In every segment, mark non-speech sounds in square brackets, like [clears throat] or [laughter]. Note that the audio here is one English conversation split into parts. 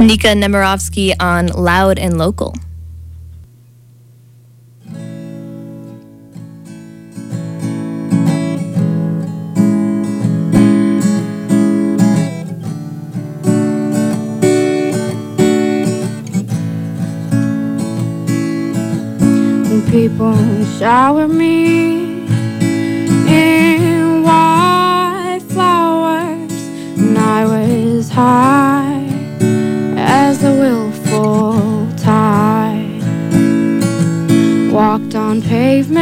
Nika Nemirovsky on Loud and Local. people shower me in white flowers, and I was high tide. Walked on pavements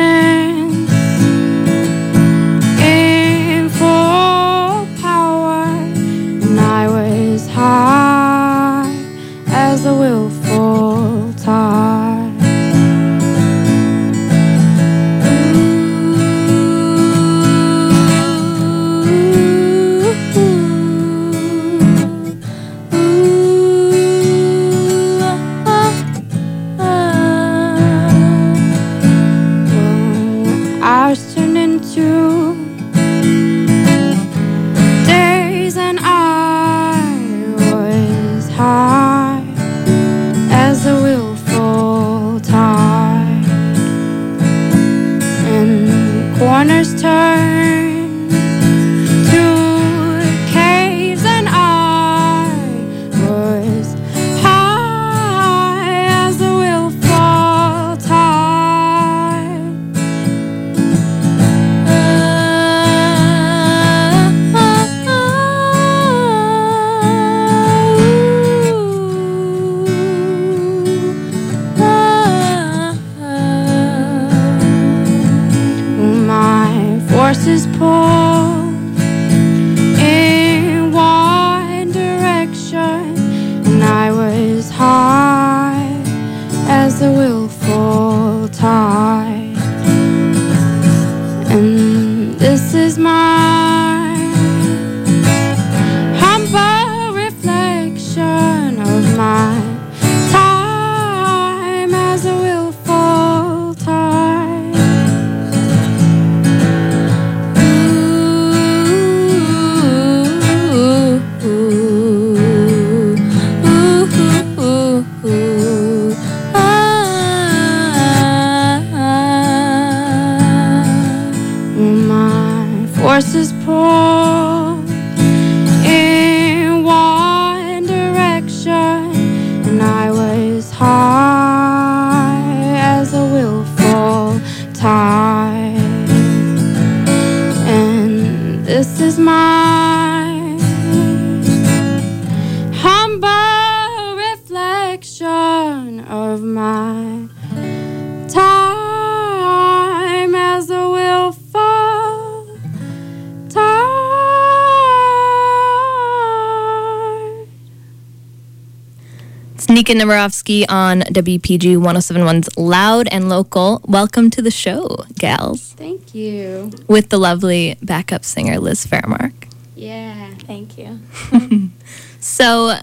It's Nika Nemirovsky on WPGU 1071's Loud and Local. Welcome to the show, gals, Thank you. with the lovely backup singer Liz Fairmark. Yeah, thank you. [laughs] [laughs] So,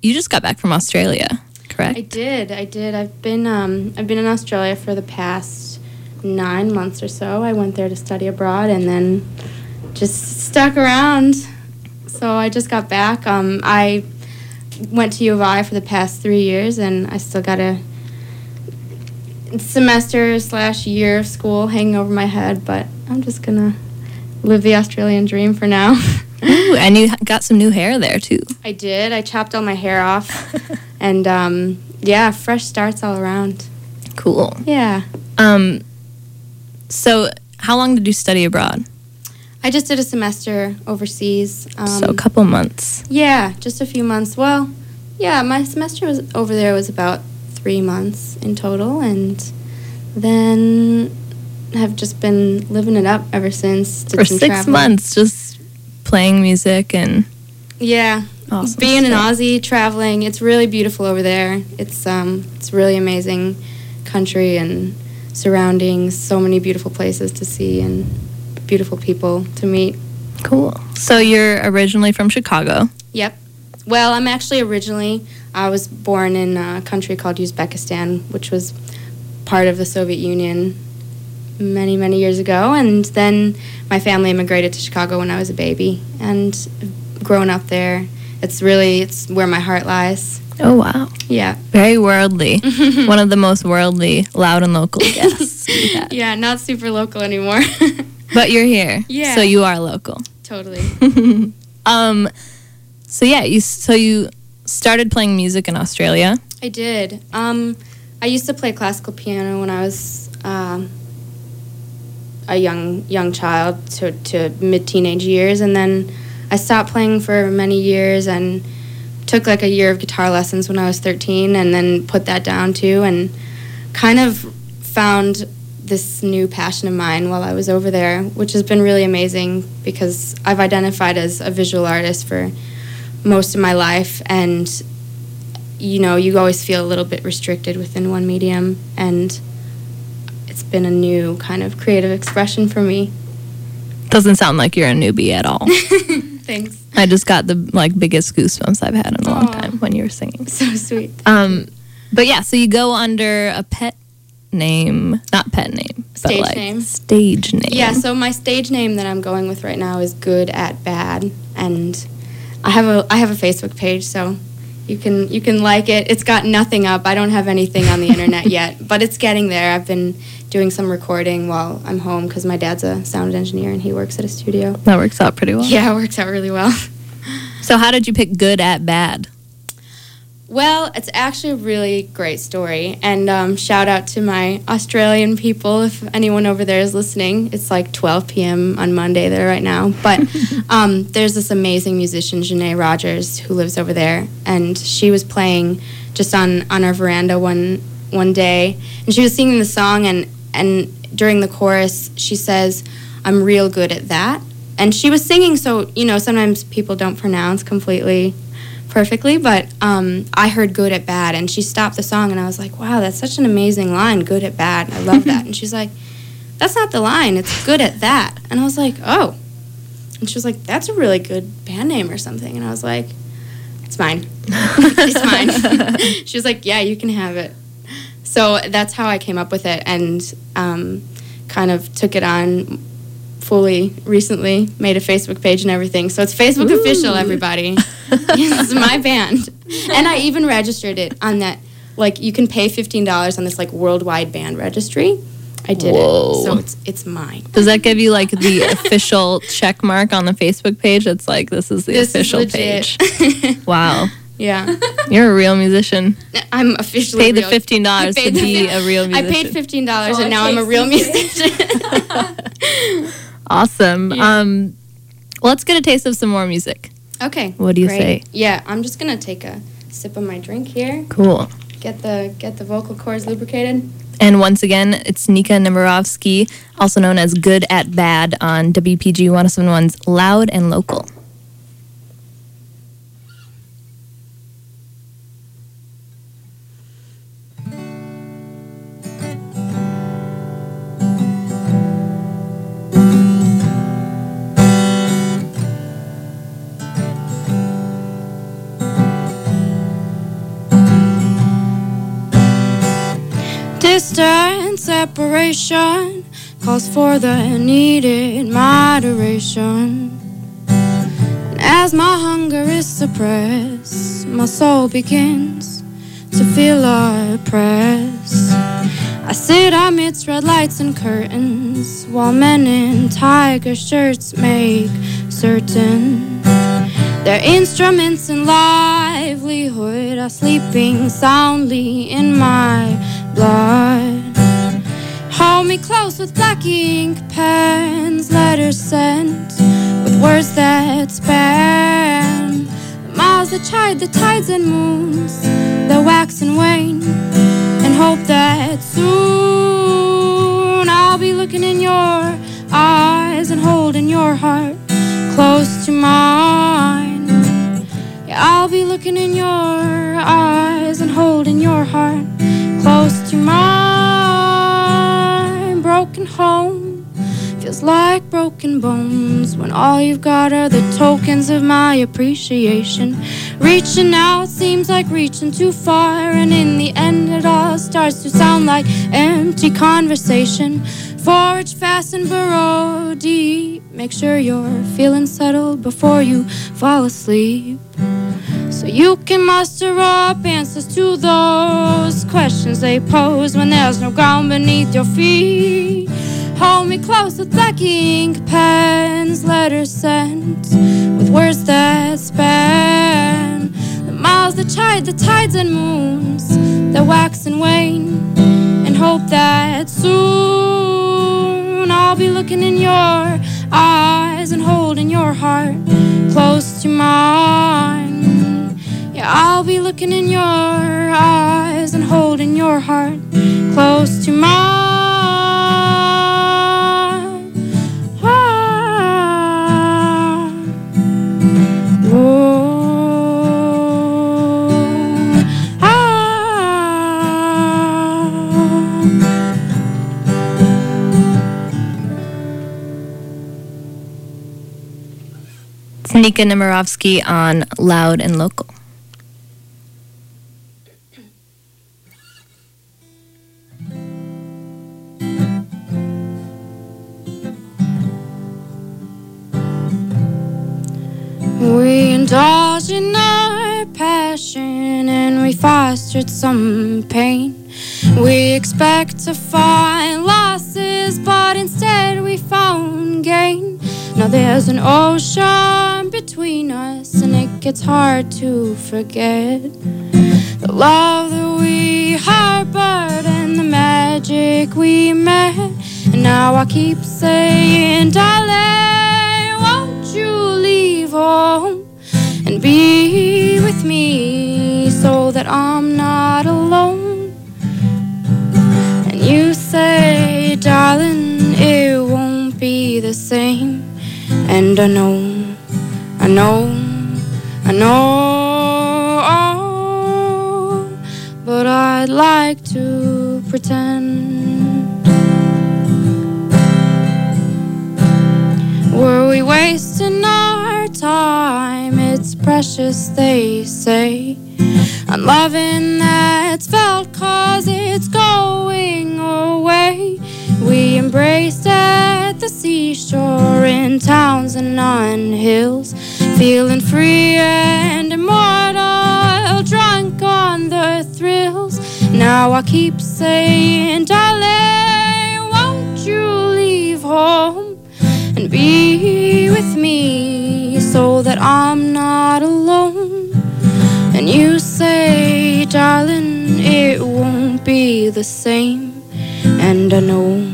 you just got back from Australia, correct? I did. I did. I've been um I've been in Australia for the past nine months or so. I went there to study abroad and then just stuck around. So I just got back. Um, I went to U of I for the past three years, and I still got a semester slash year of school hanging over my head. But I'm just gonna live the Australian dream for now. [laughs] Ooh, and you got some new hair there too. I did. I chopped all my hair off, [laughs] and um, yeah, fresh starts all around. Cool. Yeah. Um, so how long did you study abroad? I just did a semester overseas. Um, so a couple months. yeah, just a few months. Well, yeah, my semester was over there was about three months in total, and then have just been living it up ever since. For six traveling. months, just playing music and Yeah, awesome being an. Aussie, traveling, it's really beautiful over there. It's um, it's really amazing country and surroundings. So many beautiful places to see and beautiful people to meet. Cool. So you're originally from Chicago. Yep. Well, I'm actually originally I was born in a country called Uzbekistan, which was part of the Soviet Union many many years ago, and then my family immigrated to Chicago when I was a baby, and grown up there it's really it's where my heart lies. Oh wow, Yeah. very worldly. [laughs] One of the most worldly, loud and local [laughs] guests. Yeah, not super local anymore. [laughs] But you're here, Yeah. So you are local. totally. [laughs] Um, so yeah, you so you started playing music in Australia. I did. Um, I used to play classical piano when I was um, a young young child to, to mid teenage years, and then I stopped playing for many years and took like a year of guitar lessons when I was 13, and then put that down too, and kind of found this new passion of mine while I was over there, which has been really amazing because I've identified as a visual artist for most of my life and you know, you always feel a little bit restricted within one medium, and it's been a new kind of creative expression for me. Doesn't sound like you're a newbie at all. [laughs] Thanks. I just got the like biggest goosebumps I've had in a long Aw. time when you were singing. So sweet. Um, but yeah, so you go under a pet name, not pet name, but Stage like name. stage name. Yeah, so my stage name that I'm going with right now is Good at Bad, and I have a I have a Facebook page, so you can you can like it. It's got nothing up. I don't have anything on the internet [laughs] yet, but it's getting there. I've been doing some recording while I'm home because my dad's a sound engineer and he works at a studio. that works out pretty well. Yeah, it works out really well. So how did you pick good at bad? Well, it's actually a really great story. And um, shout out to my Australian people if anyone over there is listening. It's like 12 p.m. on Monday there right now. But [laughs] um, there's this amazing musician, Janae Rogers, who lives over there. And she was playing just on, on our veranda one, one day. And she was singing the song. And, and during the chorus, she says, I'm real good at that. And she was singing, so, you know, sometimes people don't pronounce completely perfectly, but um, I heard good at bad, and she stopped the song, and I was like, wow, that's such an amazing line, good at bad. I love that. [laughs] and she's like, that's not the line, it's good at that. And I was like, oh. And she was like, that's a really good band name or something. And I was like, it's mine. it's mine. [laughs] she was like, yeah, you can have it. So that's how I came up with it, and um, kind of took it on fully recently made a facebook page and everything so it's facebook official everybody [laughs] this is my band and i even registered it on that like you can pay $15 on this like worldwide band registry i did Whoa. it so it's it's mine Does that give you like the official check mark on the Facebook page? It's like this is the this official is legit. page. [laughs] Wow, yeah you're a real musician. i'm officially Paid the fifteen dollars to be a real musician. i paid $15 So and now i'm a real musician [laughs] awesome. Yeah. Um, well, let's get a taste of some more music. okay What do you great. say? yeah i'm just gonna take a sip of my drink here Cool. get the get the vocal cords lubricated And once again, it's Nika Nemirovsky, also known as Good at Bad on WPGU 1071's Loud and Local. Separation calls for the needed moderation. And as my hunger is suppressed, my soul begins to feel oppressed. I sit amidst red lights and curtains while men in tiger shirts make certain their instruments and livelihood are sleeping soundly in my blood. Hold me close with black ink pens, letters sent with words that span the miles that chide the tides and moons that wax and wane, and hope that soon I'll be looking in your eyes and holding your heart close to mine. Yeah, I'll be looking in your eyes and holding your heart home feels like broken bones when all you've got are the tokens of my appreciation. Reaching out seems like reaching too far, and in the end, it all starts to sound like empty conversation. Forge fast and burrow deep. Make sure you're feeling settled before you fall asleep. So you can muster up answers to those questions they pose when there's no ground beneath your feet. Hold me close with black ink pens, letters sent with words that span the miles that chide the tides and moons that wax and wane, and hope that soon I'll be looking in your eyes and holding your heart close to mine. Yeah, I'll be looking in your eyes and holding your heart close to mine. Ah. Whoa. Ah. Nika Nemirovsky on Loud and Local. Some pain. We expect to find losses, but instead we found gain. Now there's an ocean between us, and it gets hard to forget the love that we harbored and the magic we met. And now I keep saying, darling, won't you leave home and be with me so that I'm not alone? And you say, darling, it won't be the same. And I know, I know, I know, but I'd like to pretend. Were we wasting our time? It's precious, they say. I'm loving that's felt cause it's going away. We embraced at the seashore in towns and on hills, feeling free and immortal, drunk on the thrills. Now I keep saying, darling, won't you leave home and be with me so that I'm not alone? And you darling, it won't be the same. And I know,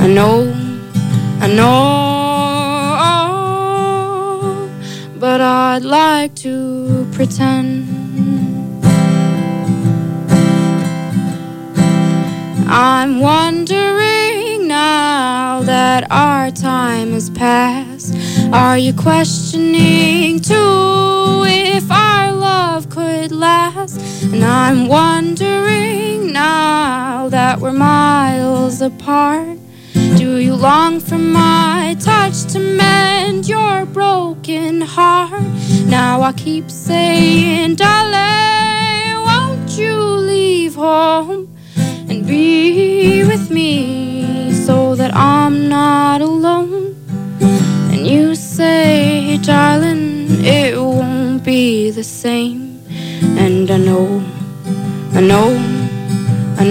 I know, I know, but I'd like to pretend. I'm wondering now that our time has passed. Are you questioning too if our could last? And I'm wondering now that we're miles apart. Do you long for my touch to mend your broken heart? Now I keep saying, darling, won't you leave home? and be with me so that I'm not alone. And you say, darling, it won't be the same. And I know, I know, I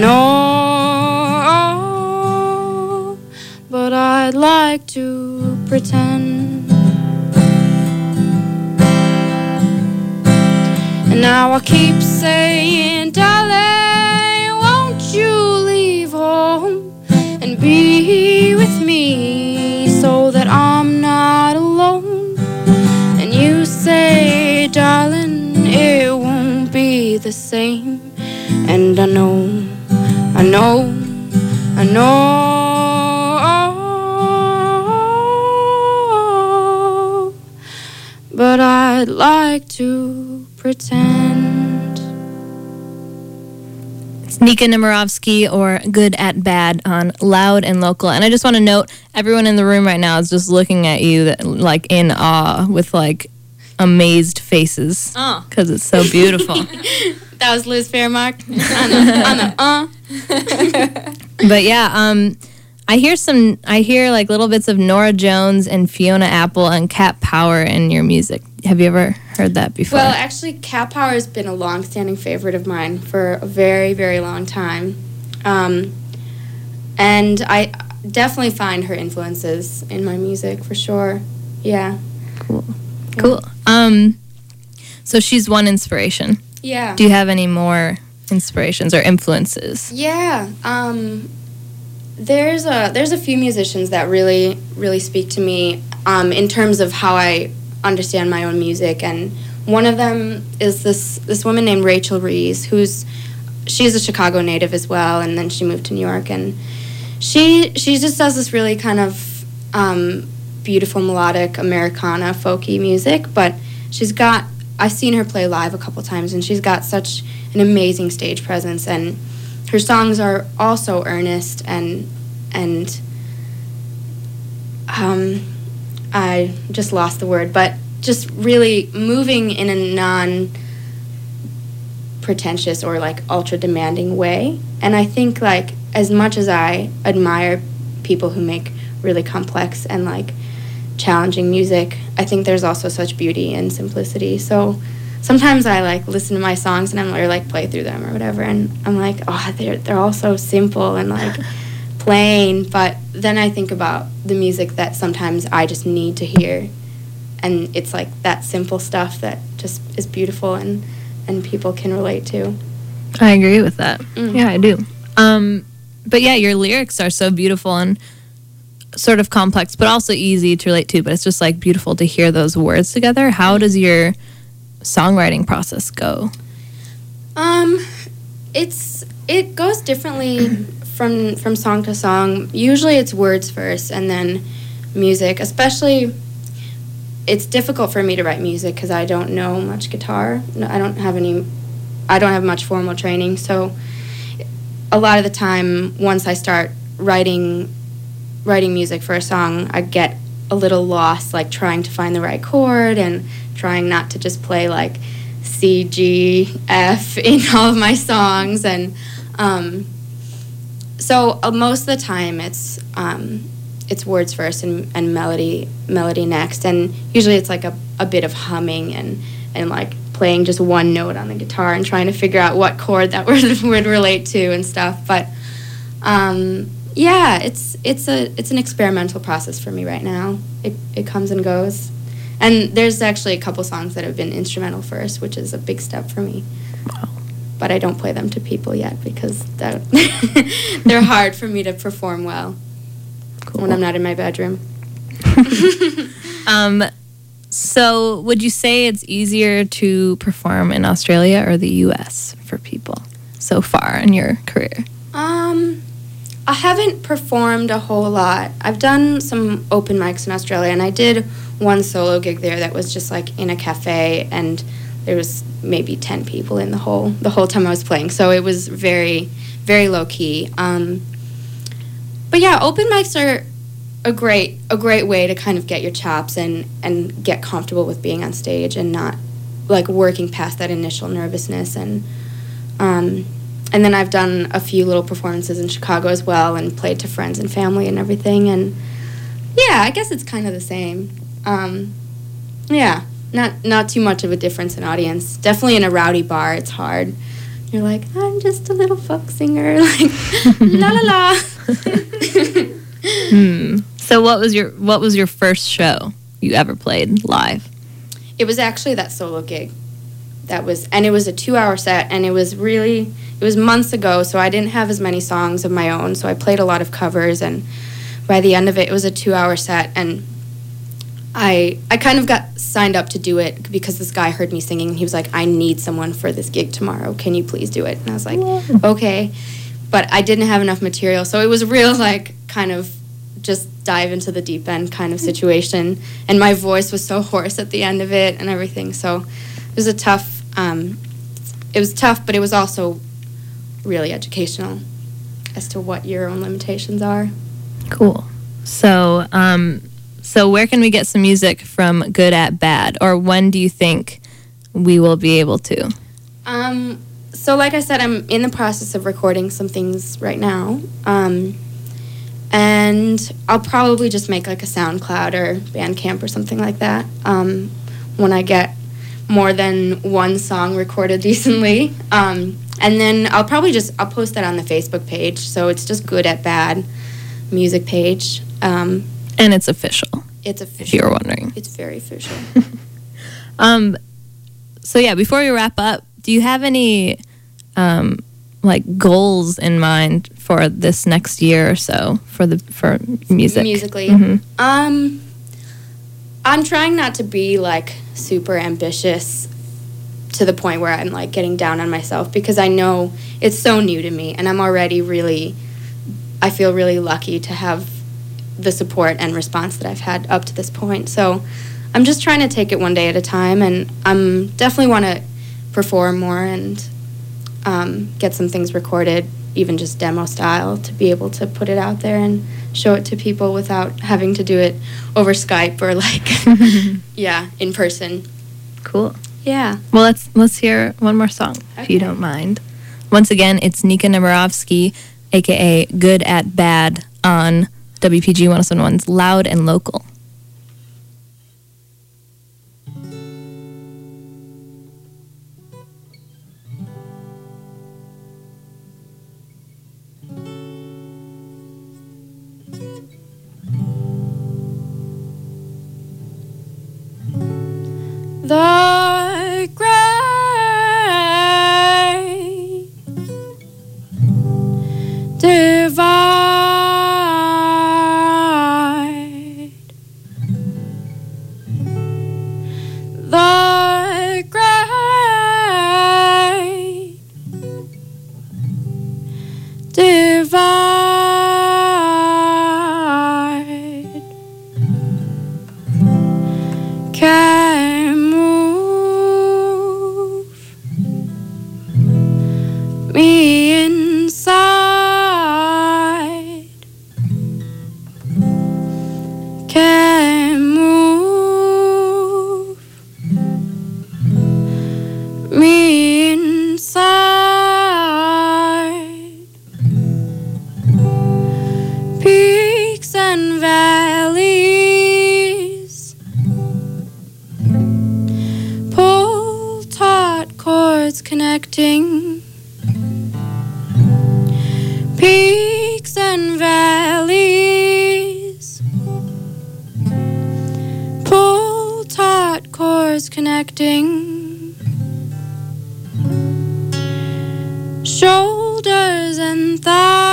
know, but I'd like to pretend. And now I keep saying, darling, won't you leave home and be with me so that I'm not alone? And you say, darling, the same. And I know, I know, I know, but I'd like to pretend. It's Nika Nemirovsky or Good at Bad on Loud and Local. And I just want to note everyone in the room right now is just looking at you like in awe with like amazed faces Oh. because it's so beautiful. [laughs] That was Liz Fairmark [laughs] on the, uh. [laughs] but yeah, um, I hear some. I hear like little bits of Norah Jones and Fiona Apple and Cat Power in your music. Have you ever heard that before. Well, actually, Cat Power has been a long-standing favorite of mine for a very, very long time, um, and I definitely find her influences in my music for sure. Yeah. cool. Cool. Um, so she's one inspiration. Yeah. Do you have any more inspirations or influences? Yeah. Um, there's a there's a few musicians that really really speak to me um, in terms of how I understand my own music, and one of them is this this woman named Rachel Ries, who's she's a Chicago native as well, and then she moved to New York, and she she just does this really kind of um, beautiful melodic Americana folky music, but she's got I've seen her play live a couple times, and she's got such an amazing stage presence and her songs are also earnest and and um, I just lost the word, but just really moving in a non pretentious or like ultra demanding way. And I think like as much as I admire people who make really complex and like challenging music, I think there's also such beauty and simplicity. So sometimes I like listen to my songs and I'm or like play through them or whatever, and I'm like, oh, they're they're all so simple and like [laughs] plain. But then I think about the music that sometimes I just need to hear, and it's like that simple stuff that just is beautiful and and people can relate to. I agree with that. Mm. Yeah, I do. Um, but yeah, your lyrics are so beautiful and sort of complex, but also easy to relate to. But it's just like beautiful to hear those words together. How does your songwriting process go? Um, it's it goes differently [clears throat] from from song to song. Usually, it's words first, and then music. Especially, it's difficult for me to write music because I don't know much guitar. No, I don't have any. I don't have much formal training, so a lot of the time, once I start writing writing music for a song, I get a little lost, like trying to find the right chord and trying not to just play like C, G, F in [laughs] all of my songs. And um, so uh, most of the time it's um, it's words first and, and melody melody next. And usually it's like a, a bit of humming and, and like playing just one note on the guitar and trying to figure out what chord that [laughs] would, would relate to and stuff. But um, yeah, it's it's a it's an experimental process for me right now. It it comes and goes. And there's actually a couple songs that have been instrumental first, which is a big step for me. Wow. But I don't play them to people yet because that [laughs] they're hard for me to perform well Cool. when I'm not in my bedroom. [laughs] Um, so would you say it's easier to perform in Australia or the U.S. for people so far in your career? Um, I haven't performed a whole lot. I've done some open mics in Australia, and I did one solo gig there that was just like in a cafe, and there was maybe ten people in the whole the whole time I was playing. So it was very very low key. Um, but yeah, open mics are a great a great way to kind of get your chops and and get comfortable with being on stage and not like working past that initial nervousness and um, and then I've done a few little performances in Chicago as well and played to friends and family and everything and yeah I guess it's kind of the same um, yeah not not too much of a difference in audience definitely in a rowdy bar it's hard you're like I'm just a little folk singer [laughs] like la la la Hmm. So what was your what was your first show you ever played live? It was actually that solo gig. That was, and it was a two-hour set, and it was really, it was months ago, so I didn't have as many songs of my own, so I played a lot of covers, and by the end of it, it was a two-hour set, and I, I kind of got signed up to do it because this guy heard me singing, and he was like, "I need someone for this gig tomorrow. Can you please do it?" And I was like, "Okay," but I didn't have enough material, so it was real like kind of just dive into the deep end kind of situation. And my voice was so hoarse at the end of it and everything. So it was a tough. Um, it was tough, but it was also really educational as to what your own limitations are. Cool. So um, so where can we get some music from Good at Bad, or when do you think we will be able to? Um, so, like I said, I'm in the process of recording some things right now. Um, and I'll probably just make like a SoundCloud or Bandcamp or something like that um, when I get more than one song recorded [laughs] decently. Um, and then I'll probably just I'll post that on the Facebook page. So it's just good at bad music page. Um, And it's official, it's official. if you're wondering. It's very official. [laughs] Um, so yeah, before we wrap up, do you have any um, like goals in mind for this next year or so for the for music? Musically. Mhm. Um, I'm trying not to be like super ambitious to the point where I'm like getting down on myself because I know it's so new to me and I'm already really, I feel really lucky to have the support and response that I've had up to this point. So I'm just trying to take it one day at a time and I'm definitely want to perform more and um, get some things recorded, even just demo style, to be able to put it out there and show it to people without having to do it over Skype or like, [laughs] yeah, in person. Cool. Yeah. Well, let's let's hear one more song if you don't mind. Once again, it's Nika Nemirovsky, aka Good at Bad, on WPGU 1071's Loud and Local. And thighs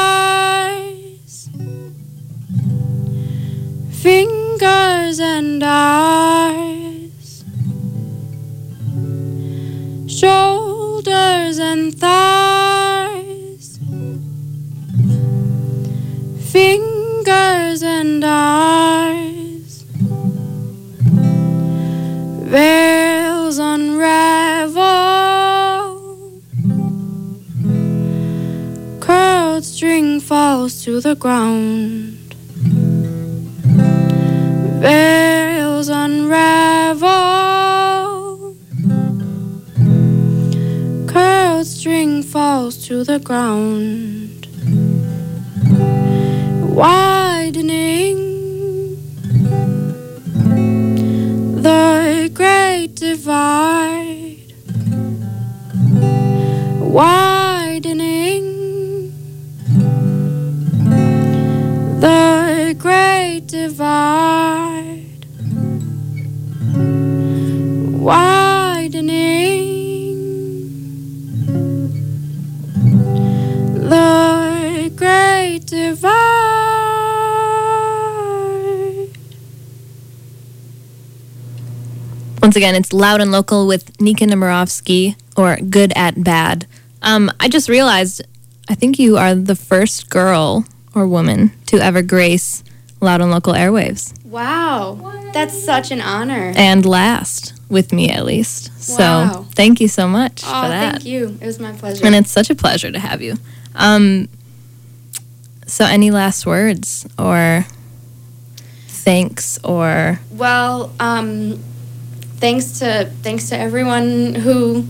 to the ground. Veils unravel curled string falls to the ground, widening Once again, it's Loud and Local with Nika Nemirovsky, or Good at Bad. Um, I just realized, I think you are the first girl or woman to ever grace Loud and Local airwaves, Wow, that's such an honor. and last with me at least. So thank you so much Oh, for that. thank you. It was my pleasure. And it's such a pleasure to have you. Um, so, any last words or thanks or Well, um, thanks to thanks to everyone who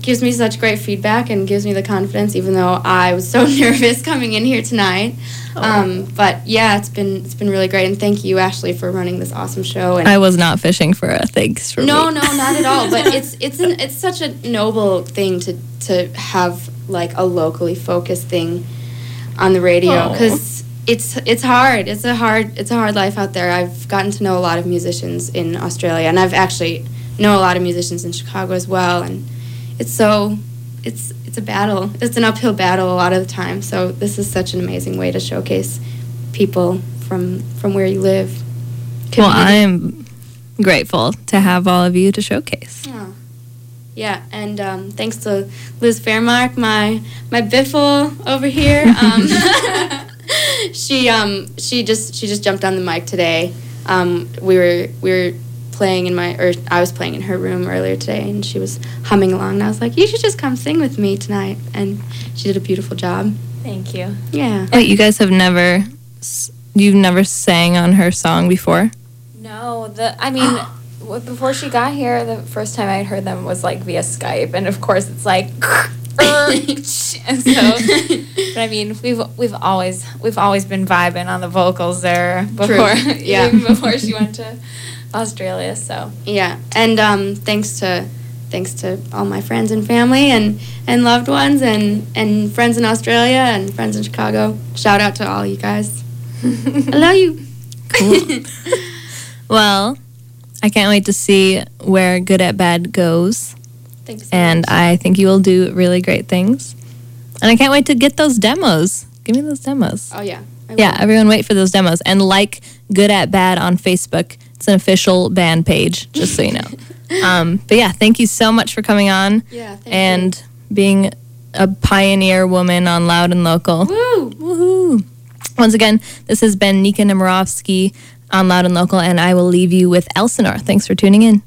gives me such great feedback and gives me the confidence, even though I was so [laughs] nervous coming in here tonight. Um, but yeah, it's been it's been really great, and thank you, Ashley, for running this awesome show. And I was not fishing for a thanks for no, me. no, not at all. But [laughs] it's it's an, it's such a noble thing to to have like a locally focused thing on the radio because it's it's hard. It's a hard it's a hard life out there. I've gotten to know a lot of musicians in Australia, and I've actually know a lot of musicians in Chicago as well. And it's so it's it's a battle. It's an uphill battle a lot of the time. So this is such an amazing way to showcase people from from where you live. Well, I'm grateful to have all of you to showcase. Oh. Yeah, and um, thanks to Liz Fairmark, my my biffle over here. Um, [laughs] [laughs] she um she just she just jumped on the mic today. Um, we were we were playing in my or I was playing in her room earlier today, and she was humming along. And I was like, "You should just come sing with me tonight." And she did a beautiful job. Thank you. Yeah. Wait, you guys have never, you've never sang on her song before? No, the I mean, [gasps] before she got here, the first time I heard them was like via Skype, and of course it's like. [laughs] [laughs] and so, but I mean, we've we've always we've always been vibing on the vocals there before, [laughs] Yeah. even before she went to Australia. So Yeah, and um, thanks to thanks to all my friends and family and and loved ones and and friends in Australia and friends in Chicago. Shout out to all you guys. I love you. Cool. [laughs] Well, I can't wait to see where Good at Bad goes. Thanks. so And much. I think you will do really great things. And I can't wait to get those demos. Give me those demos. oh yeah. Yeah, everyone wait for those demos. And like Good at Bad on Facebook. It's an official band page, just so you know. [laughs] um, but yeah, thank you so much for coming on Yeah. Thank and being a pioneer woman on Loud and Local. Woo. Woohoo! Once again, this has been Nika Nemirovsky on Loud and Local, and I will leave you with Elsinore. Thanks for tuning in.